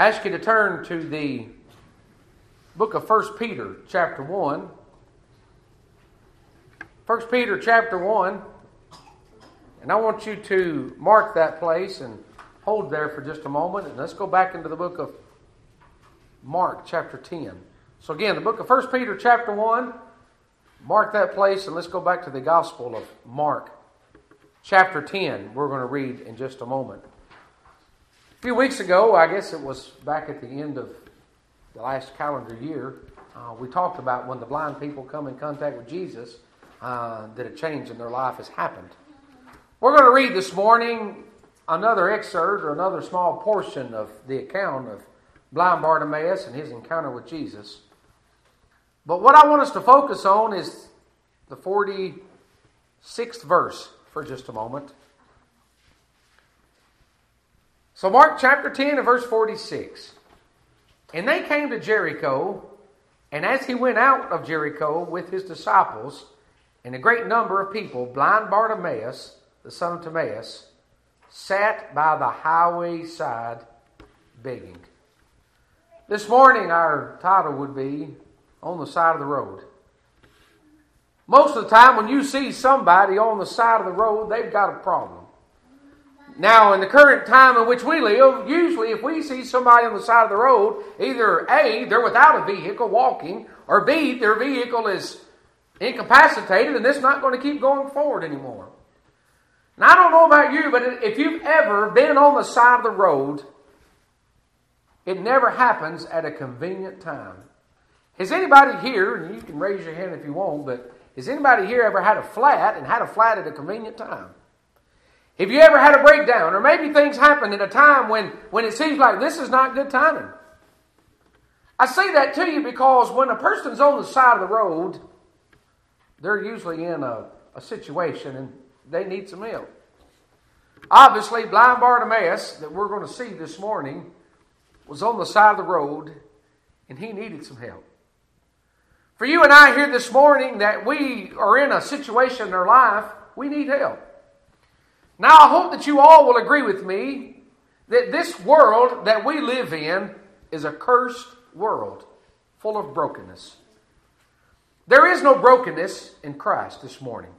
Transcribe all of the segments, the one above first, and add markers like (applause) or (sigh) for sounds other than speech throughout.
I ask you to turn to the book of 1 Peter, chapter 1. 1 Peter, chapter 1. And I want you to mark that place and hold there for just a moment. And let's go back into the book of Mark, chapter 10. So, again, the book of 1 Peter, chapter 1. Mark that place and let's go back to the Gospel of Mark, chapter 10. We're going to read in just a moment. A few weeks ago, I guess it was back at the end of the last calendar year, uh, we talked about when the blind people come in contact with Jesus, uh, that a change in their life has happened. We're going to read this morning another excerpt or another small portion of the account of blind Bartimaeus and his encounter with Jesus. But what I want us to focus on is the 46th verse for just a moment. So, Mark chapter 10 and verse 46. And they came to Jericho, and as he went out of Jericho with his disciples and a great number of people, blind Bartimaeus, the son of Timaeus, sat by the highway side begging. This morning, our title would be On the Side of the Road. Most of the time, when you see somebody on the side of the road, they've got a problem. Now, in the current time in which we live, usually if we see somebody on the side of the road, either A, they're without a vehicle walking, or B, their vehicle is incapacitated and it's not going to keep going forward anymore. Now, I don't know about you, but if you've ever been on the side of the road, it never happens at a convenient time. Has anybody here, and you can raise your hand if you want, but has anybody here ever had a flat and had a flat at a convenient time? Have you ever had a breakdown? Or maybe things happen at a time when, when it seems like this is not good timing. I say that to you because when a person's on the side of the road, they're usually in a, a situation and they need some help. Obviously, blind Bartimaeus, that we're going to see this morning, was on the side of the road and he needed some help. For you and I here this morning, that we are in a situation in our life, we need help. Now, I hope that you all will agree with me that this world that we live in is a cursed world full of brokenness. There is no brokenness in Christ this morning.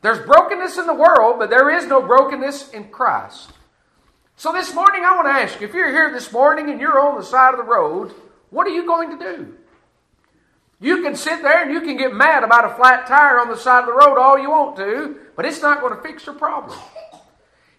There's brokenness in the world, but there is no brokenness in Christ. So this morning, I want to ask you if you're here this morning and you're on the side of the road, what are you going to do? You can sit there and you can get mad about a flat tire on the side of the road all you want to, but it's not going to fix your problem.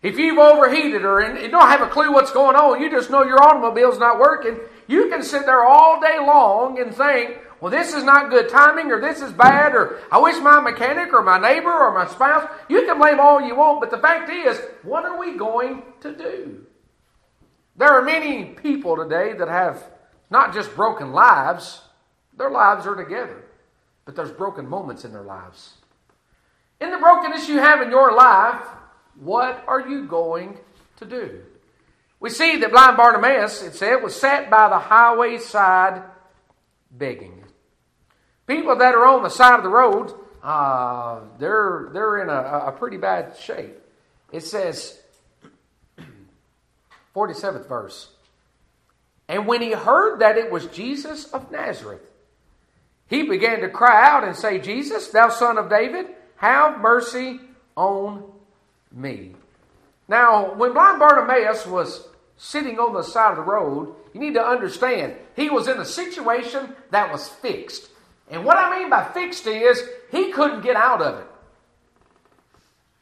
If you've overheated or and you don't have a clue what's going on, you just know your automobile's not working, you can sit there all day long and think, well, this is not good timing, or this is bad, or I wish my mechanic, or my neighbor, or my spouse. You can blame all you want, but the fact is, what are we going to do? There are many people today that have not just broken lives, their lives are together, but there's broken moments in their lives. In the brokenness you have in your life, what are you going to do? We see that blind Bartimaeus, it said, was sat by the highway side begging. People that are on the side of the road, uh, they're, they're in a, a pretty bad shape. It says, (clears throat) 47th verse, and when he heard that it was Jesus of Nazareth, he began to cry out and say, Jesus, thou son of David, have mercy on me. Now, when blind Bartimaeus was sitting on the side of the road, you need to understand he was in a situation that was fixed. And what I mean by fixed is he couldn't get out of it.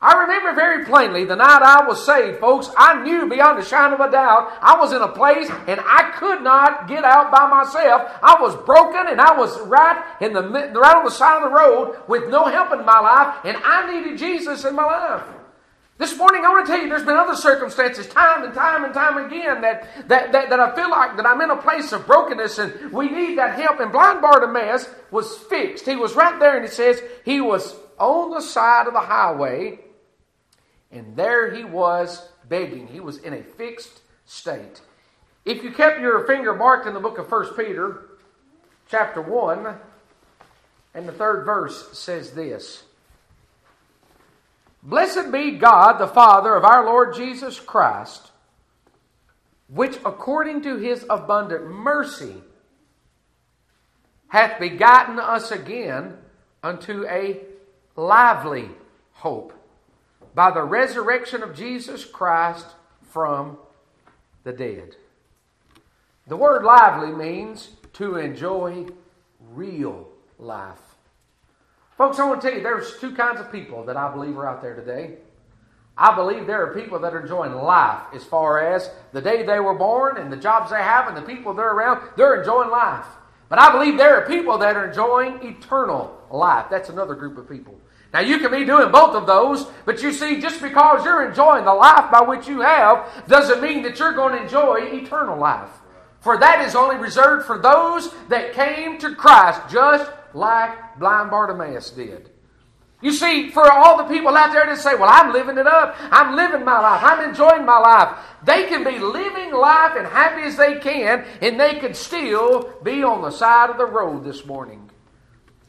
I remember very plainly the night I was saved, folks. I knew beyond a shadow of a doubt I was in a place and I could not get out by myself. I was broken and I was right in the right on the side of the road with no help in my life, and I needed Jesus in my life. This morning, I want to tell you, there's been other circumstances, time and time and time again, that, that, that, that I feel like that I'm in a place of brokenness and we need that help. And blind Bartimaeus was fixed. He was right there, and it says he was on the side of the highway and there he was begging. He was in a fixed state. If you kept your finger marked in the book of 1 Peter, chapter 1, and the third verse says this Blessed be God, the Father of our Lord Jesus Christ, which according to his abundant mercy hath begotten us again unto a lively hope by the resurrection of Jesus Christ from the dead. The word lively means to enjoy real life. Folks, I want to tell you there's two kinds of people that I believe are out there today. I believe there are people that are enjoying life as far as the day they were born and the jobs they have and the people they're around, they're enjoying life. But I believe there are people that are enjoying eternal life. That's another group of people. Now, you can be doing both of those, but you see, just because you're enjoying the life by which you have doesn't mean that you're going to enjoy eternal life. For that is only reserved for those that came to Christ, just like blind Bartimaeus did. You see, for all the people out there that say, Well, I'm living it up, I'm living my life, I'm enjoying my life, they can be living life and happy as they can, and they could still be on the side of the road this morning.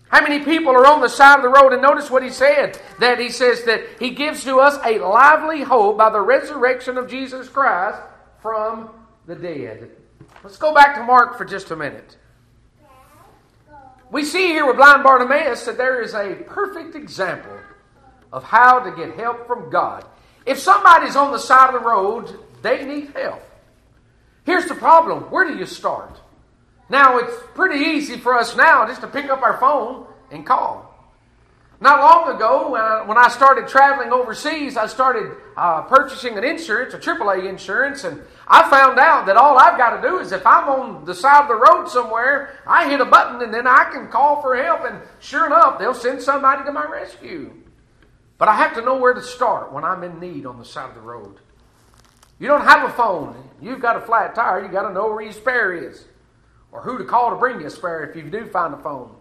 How many people are on the side of the road? And notice what he said that he says that he gives to us a lively hope by the resurrection of Jesus Christ from the dead. Let's go back to Mark for just a minute. We see here with blind Bartimaeus that there is a perfect example of how to get help from God. If somebody's on the side of the road, they need help. Here's the problem where do you start? Now, it's pretty easy for us now just to pick up our phone and call. Not long ago, uh, when I started traveling overseas, I started uh, purchasing an insurance, a AAA insurance, and I found out that all I've got to do is if I'm on the side of the road somewhere, I hit a button and then I can call for help, and sure enough, they'll send somebody to my rescue. But I have to know where to start when I'm in need on the side of the road. You don't have a phone, you've got a flat tire, you got to know where your spare is, or who to call to bring you a spare if you do find a phone.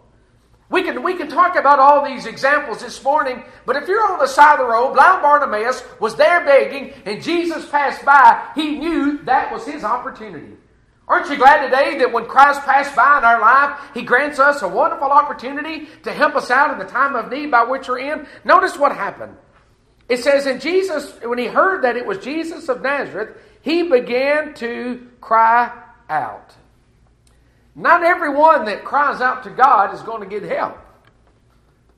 We can, we can talk about all these examples this morning, but if you're on the side of the road, blind Bartimaeus was there begging, and Jesus passed by, he knew that was his opportunity. Aren't you glad today that when Christ passed by in our life, He grants us a wonderful opportunity to help us out in the time of need by which we're in? Notice what happened. It says, in Jesus, when He heard that it was Jesus of Nazareth, He began to cry out. Not everyone that cries out to God is going to get help.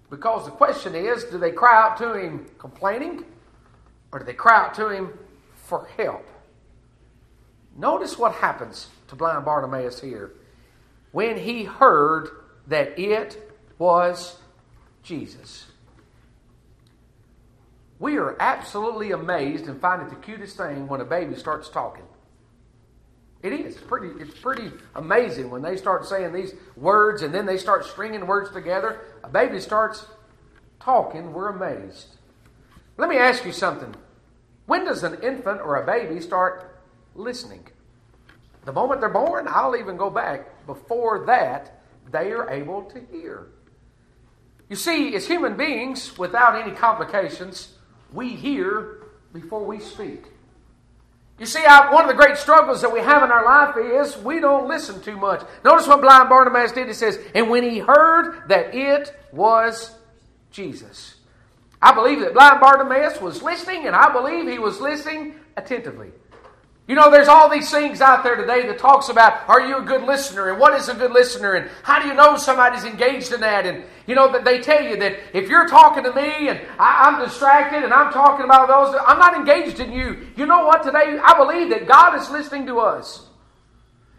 Because the question is do they cry out to Him complaining or do they cry out to Him for help? Notice what happens to blind Bartimaeus here. When he heard that it was Jesus. We are absolutely amazed and find it the cutest thing when a baby starts talking. It is. Pretty, it's pretty amazing when they start saying these words and then they start stringing words together. A baby starts talking, we're amazed. Let me ask you something. When does an infant or a baby start listening? The moment they're born, I'll even go back. Before that, they are able to hear. You see, as human beings, without any complications, we hear before we speak. You see, I, one of the great struggles that we have in our life is we don't listen too much. Notice what blind Bartimaeus did. He says, And when he heard that it was Jesus. I believe that blind Bartimaeus was listening, and I believe he was listening attentively. You know, there's all these things out there today that talks about are you a good listener and what is a good listener and how do you know somebody's engaged in that and you know that they tell you that if you're talking to me and I, am distracted and I'm talking about those, I'm not engaged in you. You know what? Today I believe that God is listening to us.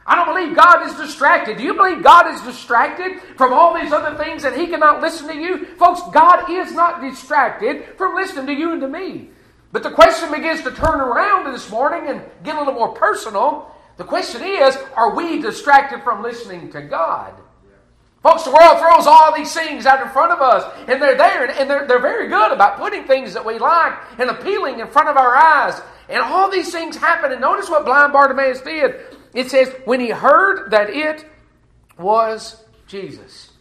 I don't believe God is distracted. Do you believe God is distracted from all these other things and He cannot listen to you? Folks, God is not distracted from listening to you and to me. But the question begins to turn around this morning and get a little more personal. The question is, are we distracted from listening to God? Folks, the world throws all these things out in front of us, and they're there, and they're, they're very good about putting things that we like and appealing in front of our eyes. And all these things happen. And notice what blind Bartimaeus did. It says, when he heard that it was Jesus.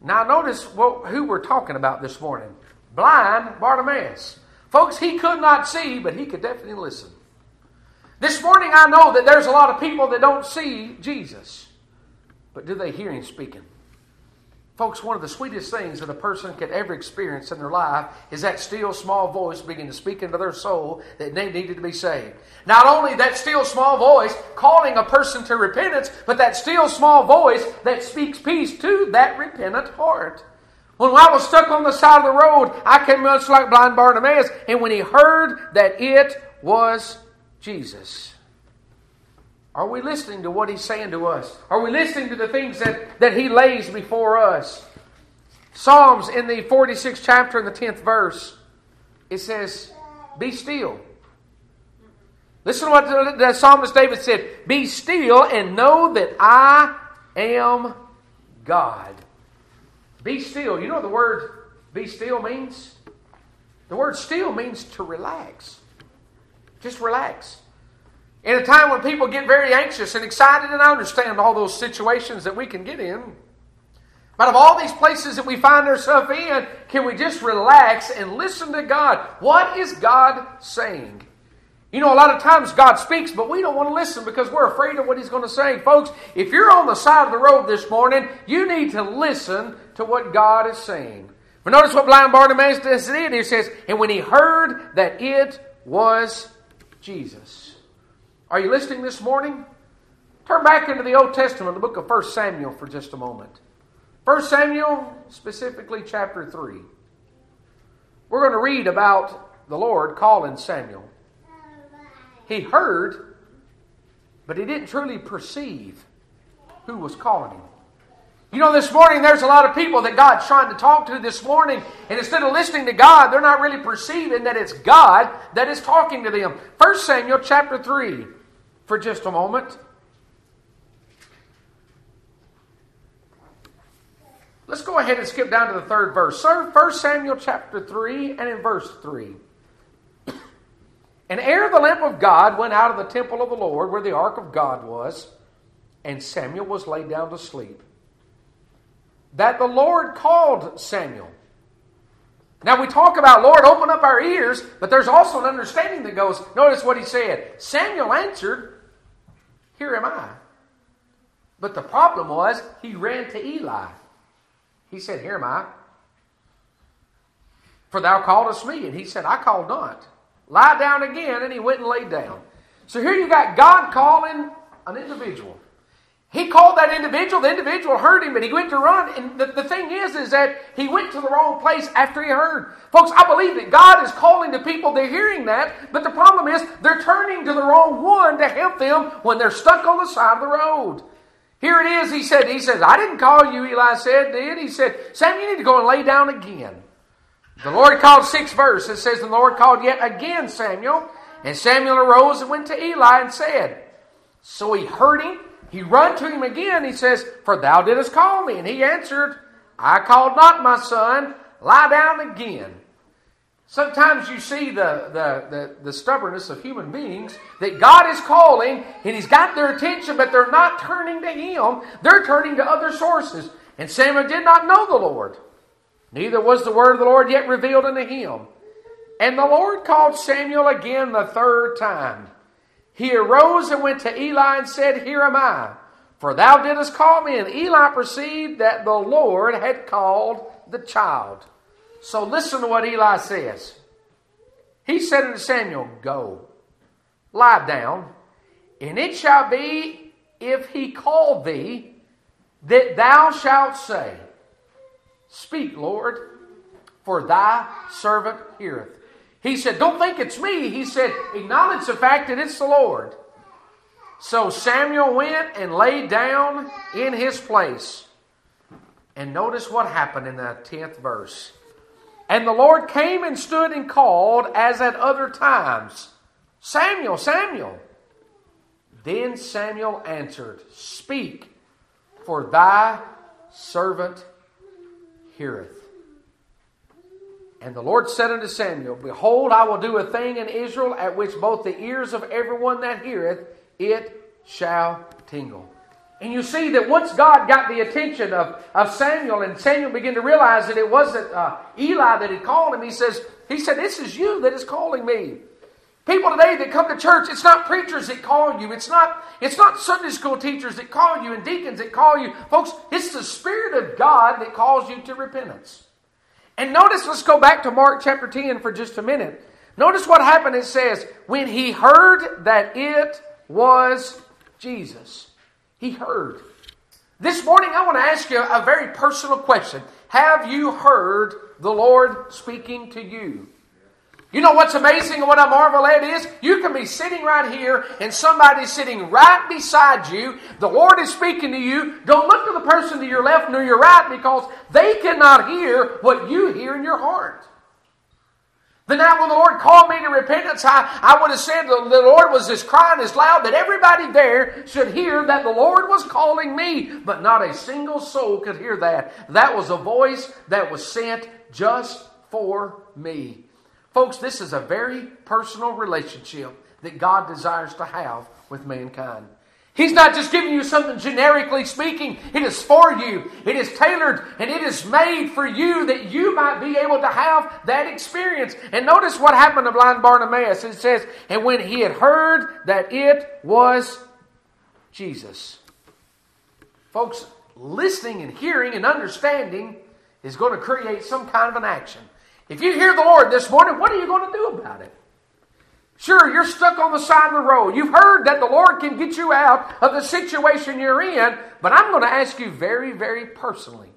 Now, notice what, who we're talking about this morning blind Bartimaeus. Folks, he could not see, but he could definitely listen. This morning, I know that there's a lot of people that don't see Jesus, but do they hear him speaking? Folks, one of the sweetest things that a person could ever experience in their life is that still small voice beginning to speak into their soul that they needed to be saved. Not only that still small voice calling a person to repentance, but that still small voice that speaks peace to that repentant heart. When I was stuck on the side of the road, I came much like blind Bartimaeus, and when he heard that it was Jesus. Are we listening to what He's saying to us? Are we listening to the things that, that He lays before us? Psalms in the 46th chapter and the 10th verse, it says, Be still. Listen to what the, the psalmist David said Be still and know that I am God. Be still. You know what the word be still means? The word still means to relax. Just relax. In a time when people get very anxious and excited, and I understand all those situations that we can get in. But of all these places that we find ourselves in, can we just relax and listen to God? What is God saying? You know, a lot of times God speaks, but we don't want to listen because we're afraid of what He's going to say. Folks, if you're on the side of the road this morning, you need to listen to what God is saying. But notice what blind Bartimaeus did. He says, And when he heard that it was Jesus. Are you listening this morning? Turn back into the Old Testament, the book of 1 Samuel, for just a moment. 1 Samuel, specifically chapter 3. We're going to read about the Lord calling Samuel. He heard, but he didn't truly perceive who was calling him. You know, this morning there's a lot of people that God's trying to talk to this morning, and instead of listening to God, they're not really perceiving that it's God that is talking to them. 1 Samuel chapter 3 for just a moment. Let's go ahead and skip down to the third verse. Sir, 1 Samuel chapter 3 and in verse 3. And ere the lamp of God went out of the temple of the Lord, where the ark of God was, and Samuel was laid down to sleep, that the Lord called Samuel. Now we talk about, Lord, open up our ears, but there's also an understanding that goes, notice what he said. Samuel answered, here am I. But the problem was, he ran to Eli. He said, Here am I. For thou calledest me. And he said, I called not. Lie down again. And he went and laid down. So here you got God calling an individual. He called that individual. The individual heard him, but he went to run. And the, the thing is, is that he went to the wrong place after he heard. Folks, I believe that God is calling the people. They're hearing that, but the problem is they're turning to the wrong one to help them when they're stuck on the side of the road. Here it is. He said, he says, I didn't call you, Eli said, did. He said, Sam, you need to go and lay down again. The Lord called six verse. It says, the Lord called yet again Samuel. And Samuel arose and went to Eli and said, so he heard him he run to him again. He says, For thou didst call me. And he answered, I called not my son. Lie down again. Sometimes you see the, the, the, the, stubbornness of human beings that God is calling and He's got their attention, but they're not turning to Him. They're turning to other sources. And Samuel did not know the Lord, neither was the word of the Lord yet revealed unto him. And the Lord called Samuel again the third time. He arose and went to Eli and said, Here am I, for thou didst call me. And Eli perceived that the Lord had called the child. So listen to what Eli says. He said unto Samuel, Go, lie down, and it shall be, if he call thee, that thou shalt say, Speak, Lord, for thy servant heareth. He said, Don't think it's me. He said, Acknowledge the fact that it's the Lord. So Samuel went and laid down in his place. And notice what happened in the 10th verse. And the Lord came and stood and called as at other times Samuel, Samuel. Then Samuel answered, Speak, for thy servant heareth. And the Lord said unto Samuel, Behold, I will do a thing in Israel at which both the ears of everyone that heareth it shall tingle. And you see that once God got the attention of, of Samuel, and Samuel began to realize that it wasn't uh, Eli that had called him, he says, He said, This is you that is calling me. People today that come to church, it's not preachers that call you. It's not, it's not Sunday school teachers that call you and deacons that call you. Folks, it's the Spirit of God that calls you to repentance. And notice, let's go back to Mark chapter 10 for just a minute. Notice what happened. It says, when he heard that it was Jesus. He heard. This morning, I want to ask you a very personal question. Have you heard the Lord speaking to you? You know what's amazing and what I marvel at is you can be sitting right here and somebody's sitting right beside you. The Lord is speaking to you. Don't look to the person to your left nor your right because they cannot hear what you hear in your heart. The night when the Lord called me to repentance, I, I would have said the, the Lord was just crying as loud that everybody there should hear that the Lord was calling me, but not a single soul could hear that. That was a voice that was sent just for me. Folks, this is a very personal relationship that God desires to have with mankind. He's not just giving you something generically speaking. It is for you. It is tailored and it is made for you that you might be able to have that experience. And notice what happened to blind Bartimaeus. It says, and when he had heard that it was Jesus. Folks, listening and hearing and understanding is going to create some kind of an action. If you hear the Lord this morning, what are you going to do about it? Sure, you're stuck on the side of the road. You've heard that the Lord can get you out of the situation you're in, but I'm going to ask you very, very personally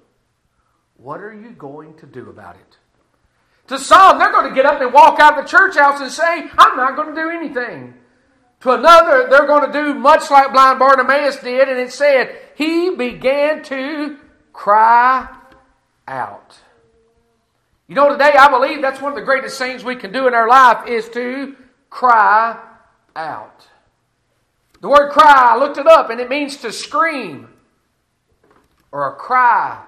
what are you going to do about it? To some, they're going to get up and walk out of the church house and say, I'm not going to do anything. To another, they're going to do much like blind Bartimaeus did, and it said, He began to cry out. You know, today I believe that's one of the greatest things we can do in our life is to cry out. The word cry, I looked it up, and it means to scream. Or a cry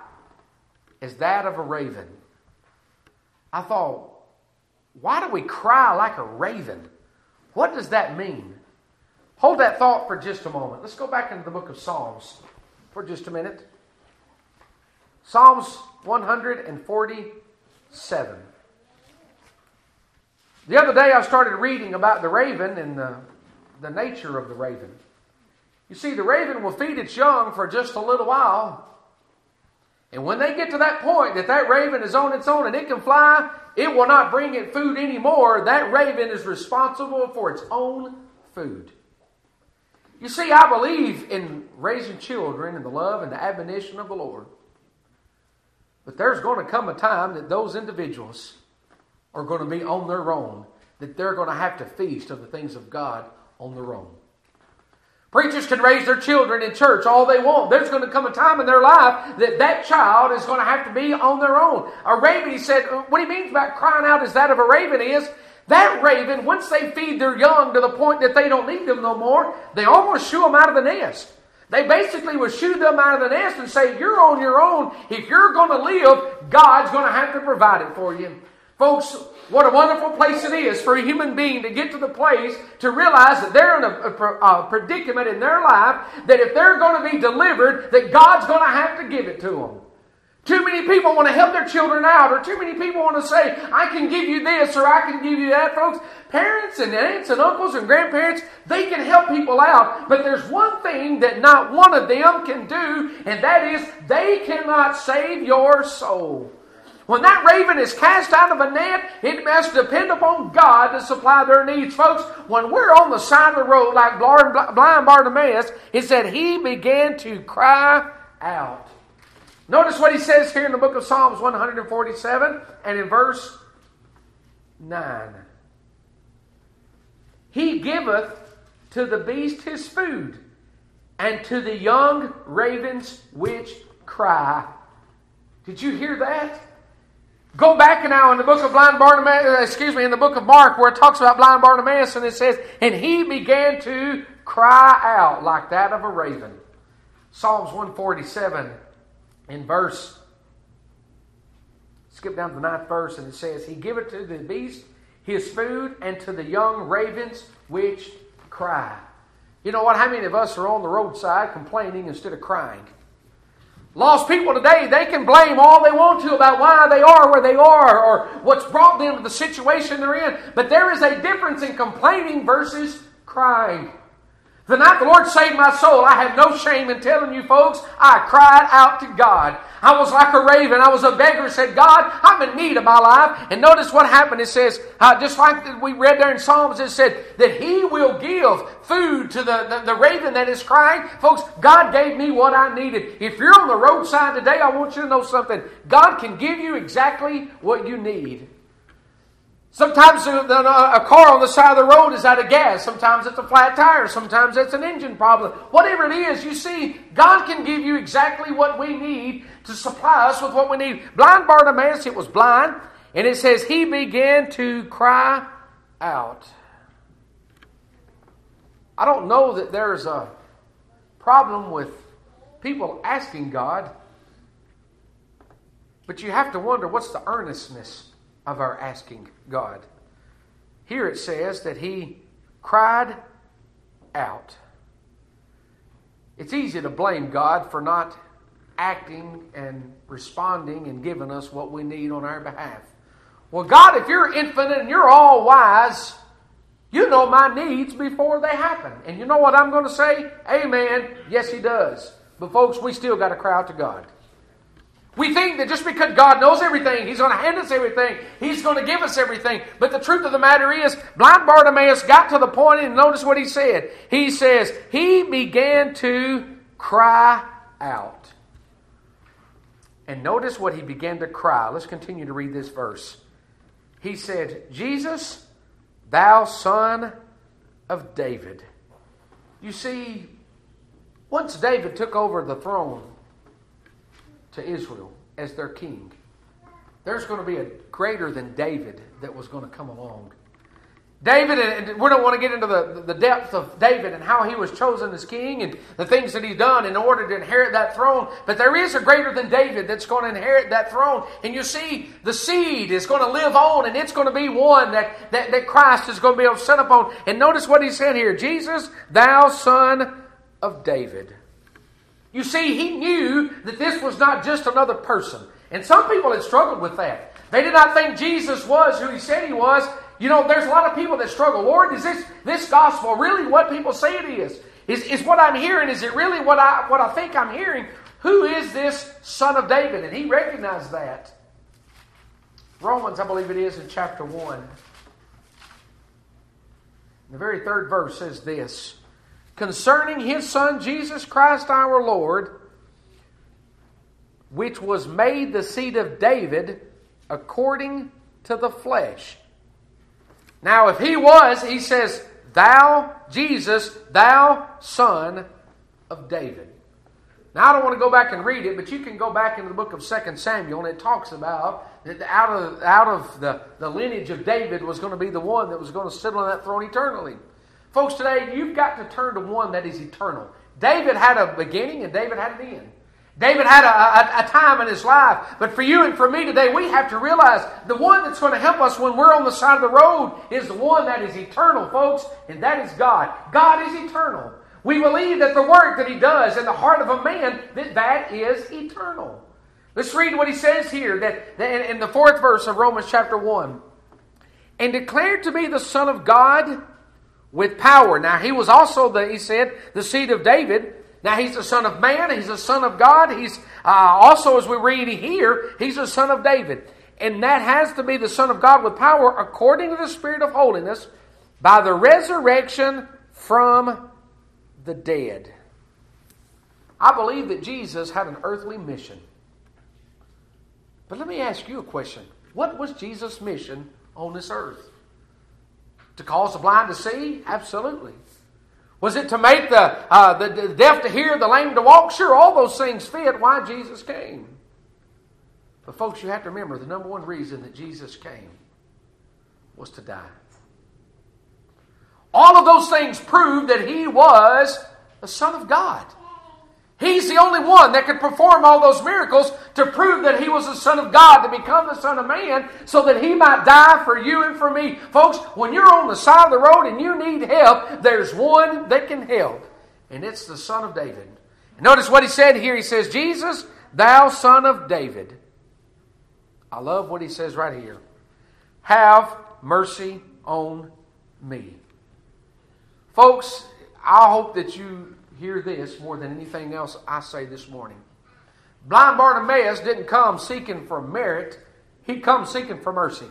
is that of a raven. I thought, why do we cry like a raven? What does that mean? Hold that thought for just a moment. Let's go back into the book of Psalms for just a minute. Psalms 140 7. The other day I started reading about the raven and the, the nature of the raven. You see, the raven will feed its young for just a little while. And when they get to that point that that raven is on its own and it can fly, it will not bring it food anymore. That raven is responsible for its own food. You see, I believe in raising children in the love and the admonition of the Lord. But there's going to come a time that those individuals are going to be on their own, that they're going to have to feast on the things of God on their own. Preachers can raise their children in church all they want. There's going to come a time in their life that that child is going to have to be on their own. A raven, he said, uh, what he means about crying out is that of a raven is that raven, once they feed their young to the point that they don't need them no more, they almost shoo them out of the nest. They basically would shoot them out of the nest and say, You're on your own. If you're going to live, God's going to have to provide it for you. Folks, what a wonderful place it is for a human being to get to the place to realize that they're in a, a, a predicament in their life that if they're going to be delivered, that God's going to have to give it to them. Too many people want to help their children out, or too many people want to say, I can give you this, or I can give you that, folks. Parents and aunts and uncles and grandparents, they can help people out, but there's one thing that not one of them can do, and that is they cannot save your soul. When that raven is cast out of a net, it must depend upon God to supply their needs. Folks, when we're on the side of the road like blind Bartimaeus, it said he began to cry out. Notice what he says here in the book of Psalms 147 and in verse 9. He giveth to the beast his food, and to the young ravens which cry. Did you hear that? Go back now in the book of blind Bartimaeus, uh, excuse me, in the book of Mark, where it talks about blind Bartimaeus, and it says, And he began to cry out like that of a raven. Psalms 147 in verse, skip down to the ninth verse, and it says, He giveth to the beast his food, and to the young ravens which cry. You know what? How many of us are on the roadside complaining instead of crying? Lost people today, they can blame all they want to about why they are where they are or what's brought them to the situation they're in. But there is a difference in complaining versus crying. The night the Lord saved my soul, I have no shame in telling you folks, I cried out to God. I was like a raven. I was a beggar. Said, God, I'm in need of my life. And notice what happened. It says, uh, just like we read there in Psalms, it said that He will give food to the, the, the raven that is crying. Folks, God gave me what I needed. If you're on the roadside today, I want you to know something. God can give you exactly what you need. Sometimes a car on the side of the road is out of gas. Sometimes it's a flat tire. Sometimes it's an engine problem. Whatever it is, you see, God can give you exactly what we need to supply us with what we need. Blind Bartimaeus, it was blind, and it says he began to cry out. I don't know that there's a problem with people asking God, but you have to wonder what's the earnestness of our asking God. Here it says that he cried out. It's easy to blame God for not acting and responding and giving us what we need on our behalf. Well, God, if you're infinite and you're all wise, you know my needs before they happen. And you know what I'm going to say? Amen. Yes, He does. But, folks, we still got to cry out to God. We think that just because God knows everything, He's going to hand us everything, He's going to give us everything. But the truth of the matter is, blind Bartimaeus got to the point, and notice what he said. He says, He began to cry out. And notice what he began to cry. Let's continue to read this verse. He said, Jesus, thou son of David. You see, once David took over the throne to Israel as their king, there's going to be a greater than David that was going to come along. David, and we don't want to get into the, the depth of David and how he was chosen as king and the things that he's done in order to inherit that throne. But there is a greater than David that's going to inherit that throne. And you see, the seed is going to live on, and it's going to be one that, that, that Christ is going to be able to set upon. And notice what he said here Jesus, thou son of David. You see, he knew that this was not just another person. And some people had struggled with that. They did not think Jesus was who he said he was. You know, there's a lot of people that struggle. Lord, is this this gospel really what people say it is? Is, is what I'm hearing, is it really what I what I think I'm hearing? Who is this son of David? And he recognized that. Romans, I believe it is in chapter 1. The very third verse says this concerning his son Jesus Christ our Lord, which was made the seed of David according to the flesh now, if he was, he says, Thou, Jesus, thou son of David. Now, I don't want to go back and read it, but you can go back into the book of 2 Samuel, and it talks about that out of, out of the, the lineage of David was going to be the one that was going to sit on that throne eternally. Folks, today, you've got to turn to one that is eternal. David had a beginning, and David had an end. David had a, a, a, time in his life. But for you and for me today, we have to realize the one that's going to help us when we're on the side of the road is the one that is eternal, folks, and that is God. God is eternal. We believe that the work that he does in the heart of a man, that that is eternal. Let's read what he says here that, that in the fourth verse of Romans chapter 1. And declared to be the Son of God with power. Now he was also the, he said, the seed of David now, he's the Son of Man, he's the Son of God. He's uh, also, as we read here, he's the Son of David. And that has to be the Son of God with power according to the Spirit of holiness by the resurrection from the dead. I believe that Jesus had an earthly mission. But let me ask you a question. What was Jesus' mission on this earth? To cause the blind to see? Absolutely. Was it to make the, uh, the, the deaf to hear, the lame to walk? Sure, all those things fit why Jesus came. But, folks, you have to remember the number one reason that Jesus came was to die. All of those things prove that he was the Son of God. He's the only one that could perform all those miracles to prove that he was the Son of God, to become the Son of Man, so that he might die for you and for me. Folks, when you're on the side of the road and you need help, there's one that can help, and it's the Son of David. Notice what he said here. He says, Jesus, thou son of David. I love what he says right here. Have mercy on me. Folks, I hope that you hear this more than anything else I say this morning. Blind Bartimaeus didn't come seeking for merit, he come seeking for mercy.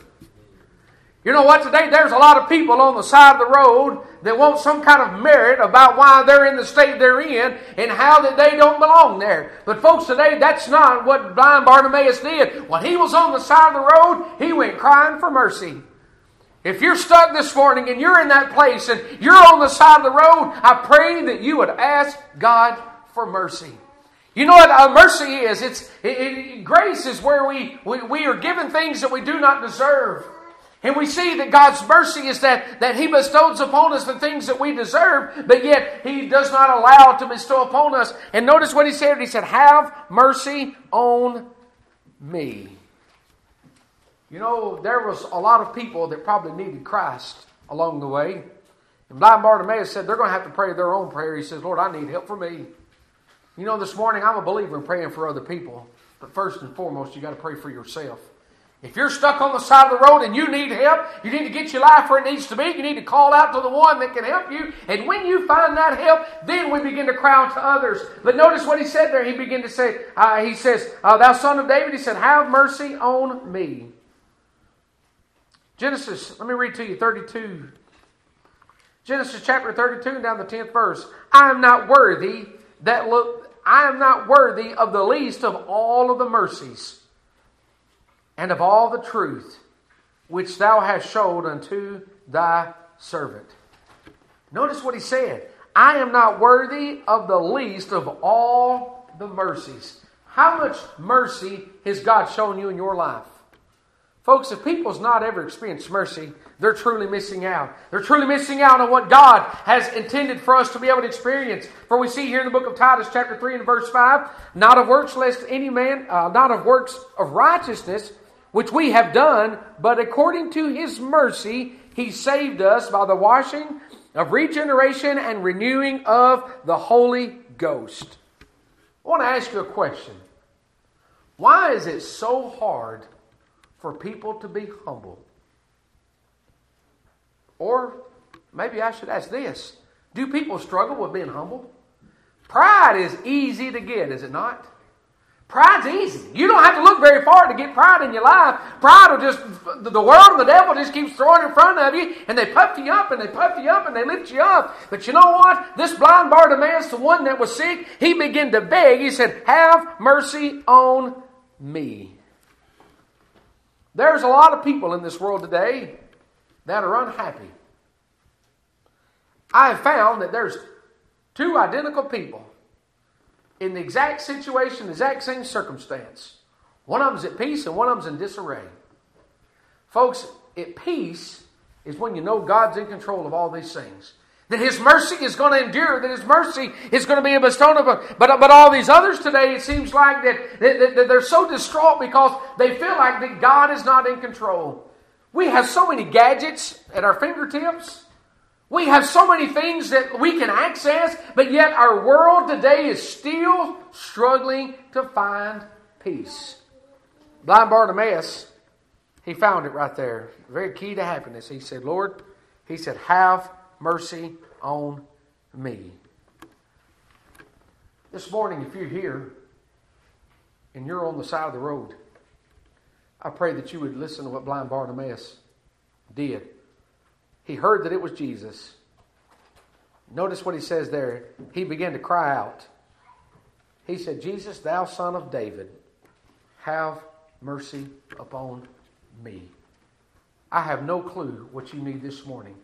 You know what? Today there's a lot of people on the side of the road that want some kind of merit about why they're in the state they're in and how that they don't belong there. But folks, today that's not what blind Bartimaeus did. When he was on the side of the road, he went crying for mercy. If you're stuck this morning and you're in that place and you're on the side of the road, I pray that you would ask God for mercy. You know what mercy is? It's it, it, grace is where we, we we are given things that we do not deserve. And we see that God's mercy is that, that He bestows upon us the things that we deserve, but yet He does not allow to bestow upon us. And notice what He said. He said, Have mercy on me. You know, there was a lot of people that probably needed Christ along the way. And blind Bartimaeus said they're going to have to pray their own prayer. He says, Lord, I need help for me. You know, this morning I'm a believer in praying for other people. But first and foremost, you got to pray for yourself. If you're stuck on the side of the road and you need help, you need to get your life where it needs to be. You need to call out to the one that can help you. And when you find that help, then we begin to cry out to others. But notice what he said there. He began to say, uh, he says, uh, Thou son of David, he said, Have mercy on me. Genesis, let me read to you 32. Genesis chapter 32 and down the 10th verse. I am not worthy that look, I am not worthy of the least of all of the mercies and of all the truth which thou hast showed unto thy servant. Notice what he said I am not worthy of the least of all the mercies. How much mercy has God shown you in your life? Folks, if people's not ever experienced mercy, they're truly missing out. They're truly missing out on what God has intended for us to be able to experience. For we see here in the book of Titus, chapter 3 and verse 5, not of works lest any man, uh, not of works of righteousness, which we have done, but according to his mercy, he saved us by the washing of regeneration and renewing of the Holy Ghost. I want to ask you a question. Why is it so hard for people to be humble? Or maybe I should ask this Do people struggle with being humble? Pride is easy to get, is it not? Pride's easy. You don't have to look very far to get pride in your life. Pride will just, the world and the devil just keeps throwing in front of you, and they puff you up, and they puff you up, and they lift you up. But you know what? This blind Bartimaeus, the one that was sick, he began to beg. He said, Have mercy on me. There's a lot of people in this world today that are unhappy. I have found that there's two identical people in the exact situation, exact same circumstance. One of them's at peace and one of them's in disarray. Folks, at peace is when you know God's in control of all these things. That His mercy is going to endure, that His mercy is going to be bestowed upon. But, but all these others today, it seems like that, that, that they're so distraught because they feel like that God is not in control. We have so many gadgets at our fingertips. We have so many things that we can access, but yet our world today is still struggling to find peace. Blind Bartimaeus, he found it right there. Very key to happiness. He said, Lord, he said, have mercy on me. This morning, if you're here and you're on the side of the road, I pray that you would listen to what blind Bartimaeus did. He heard that it was Jesus. Notice what he says there. He began to cry out. He said, Jesus, thou son of David, have mercy upon me. I have no clue what you need this morning,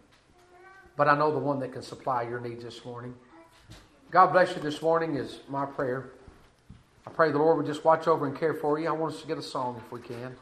but I know the one that can supply your needs this morning. God bless you this morning is my prayer. I pray the Lord would just watch over and care for you. I want us to get a song if we can.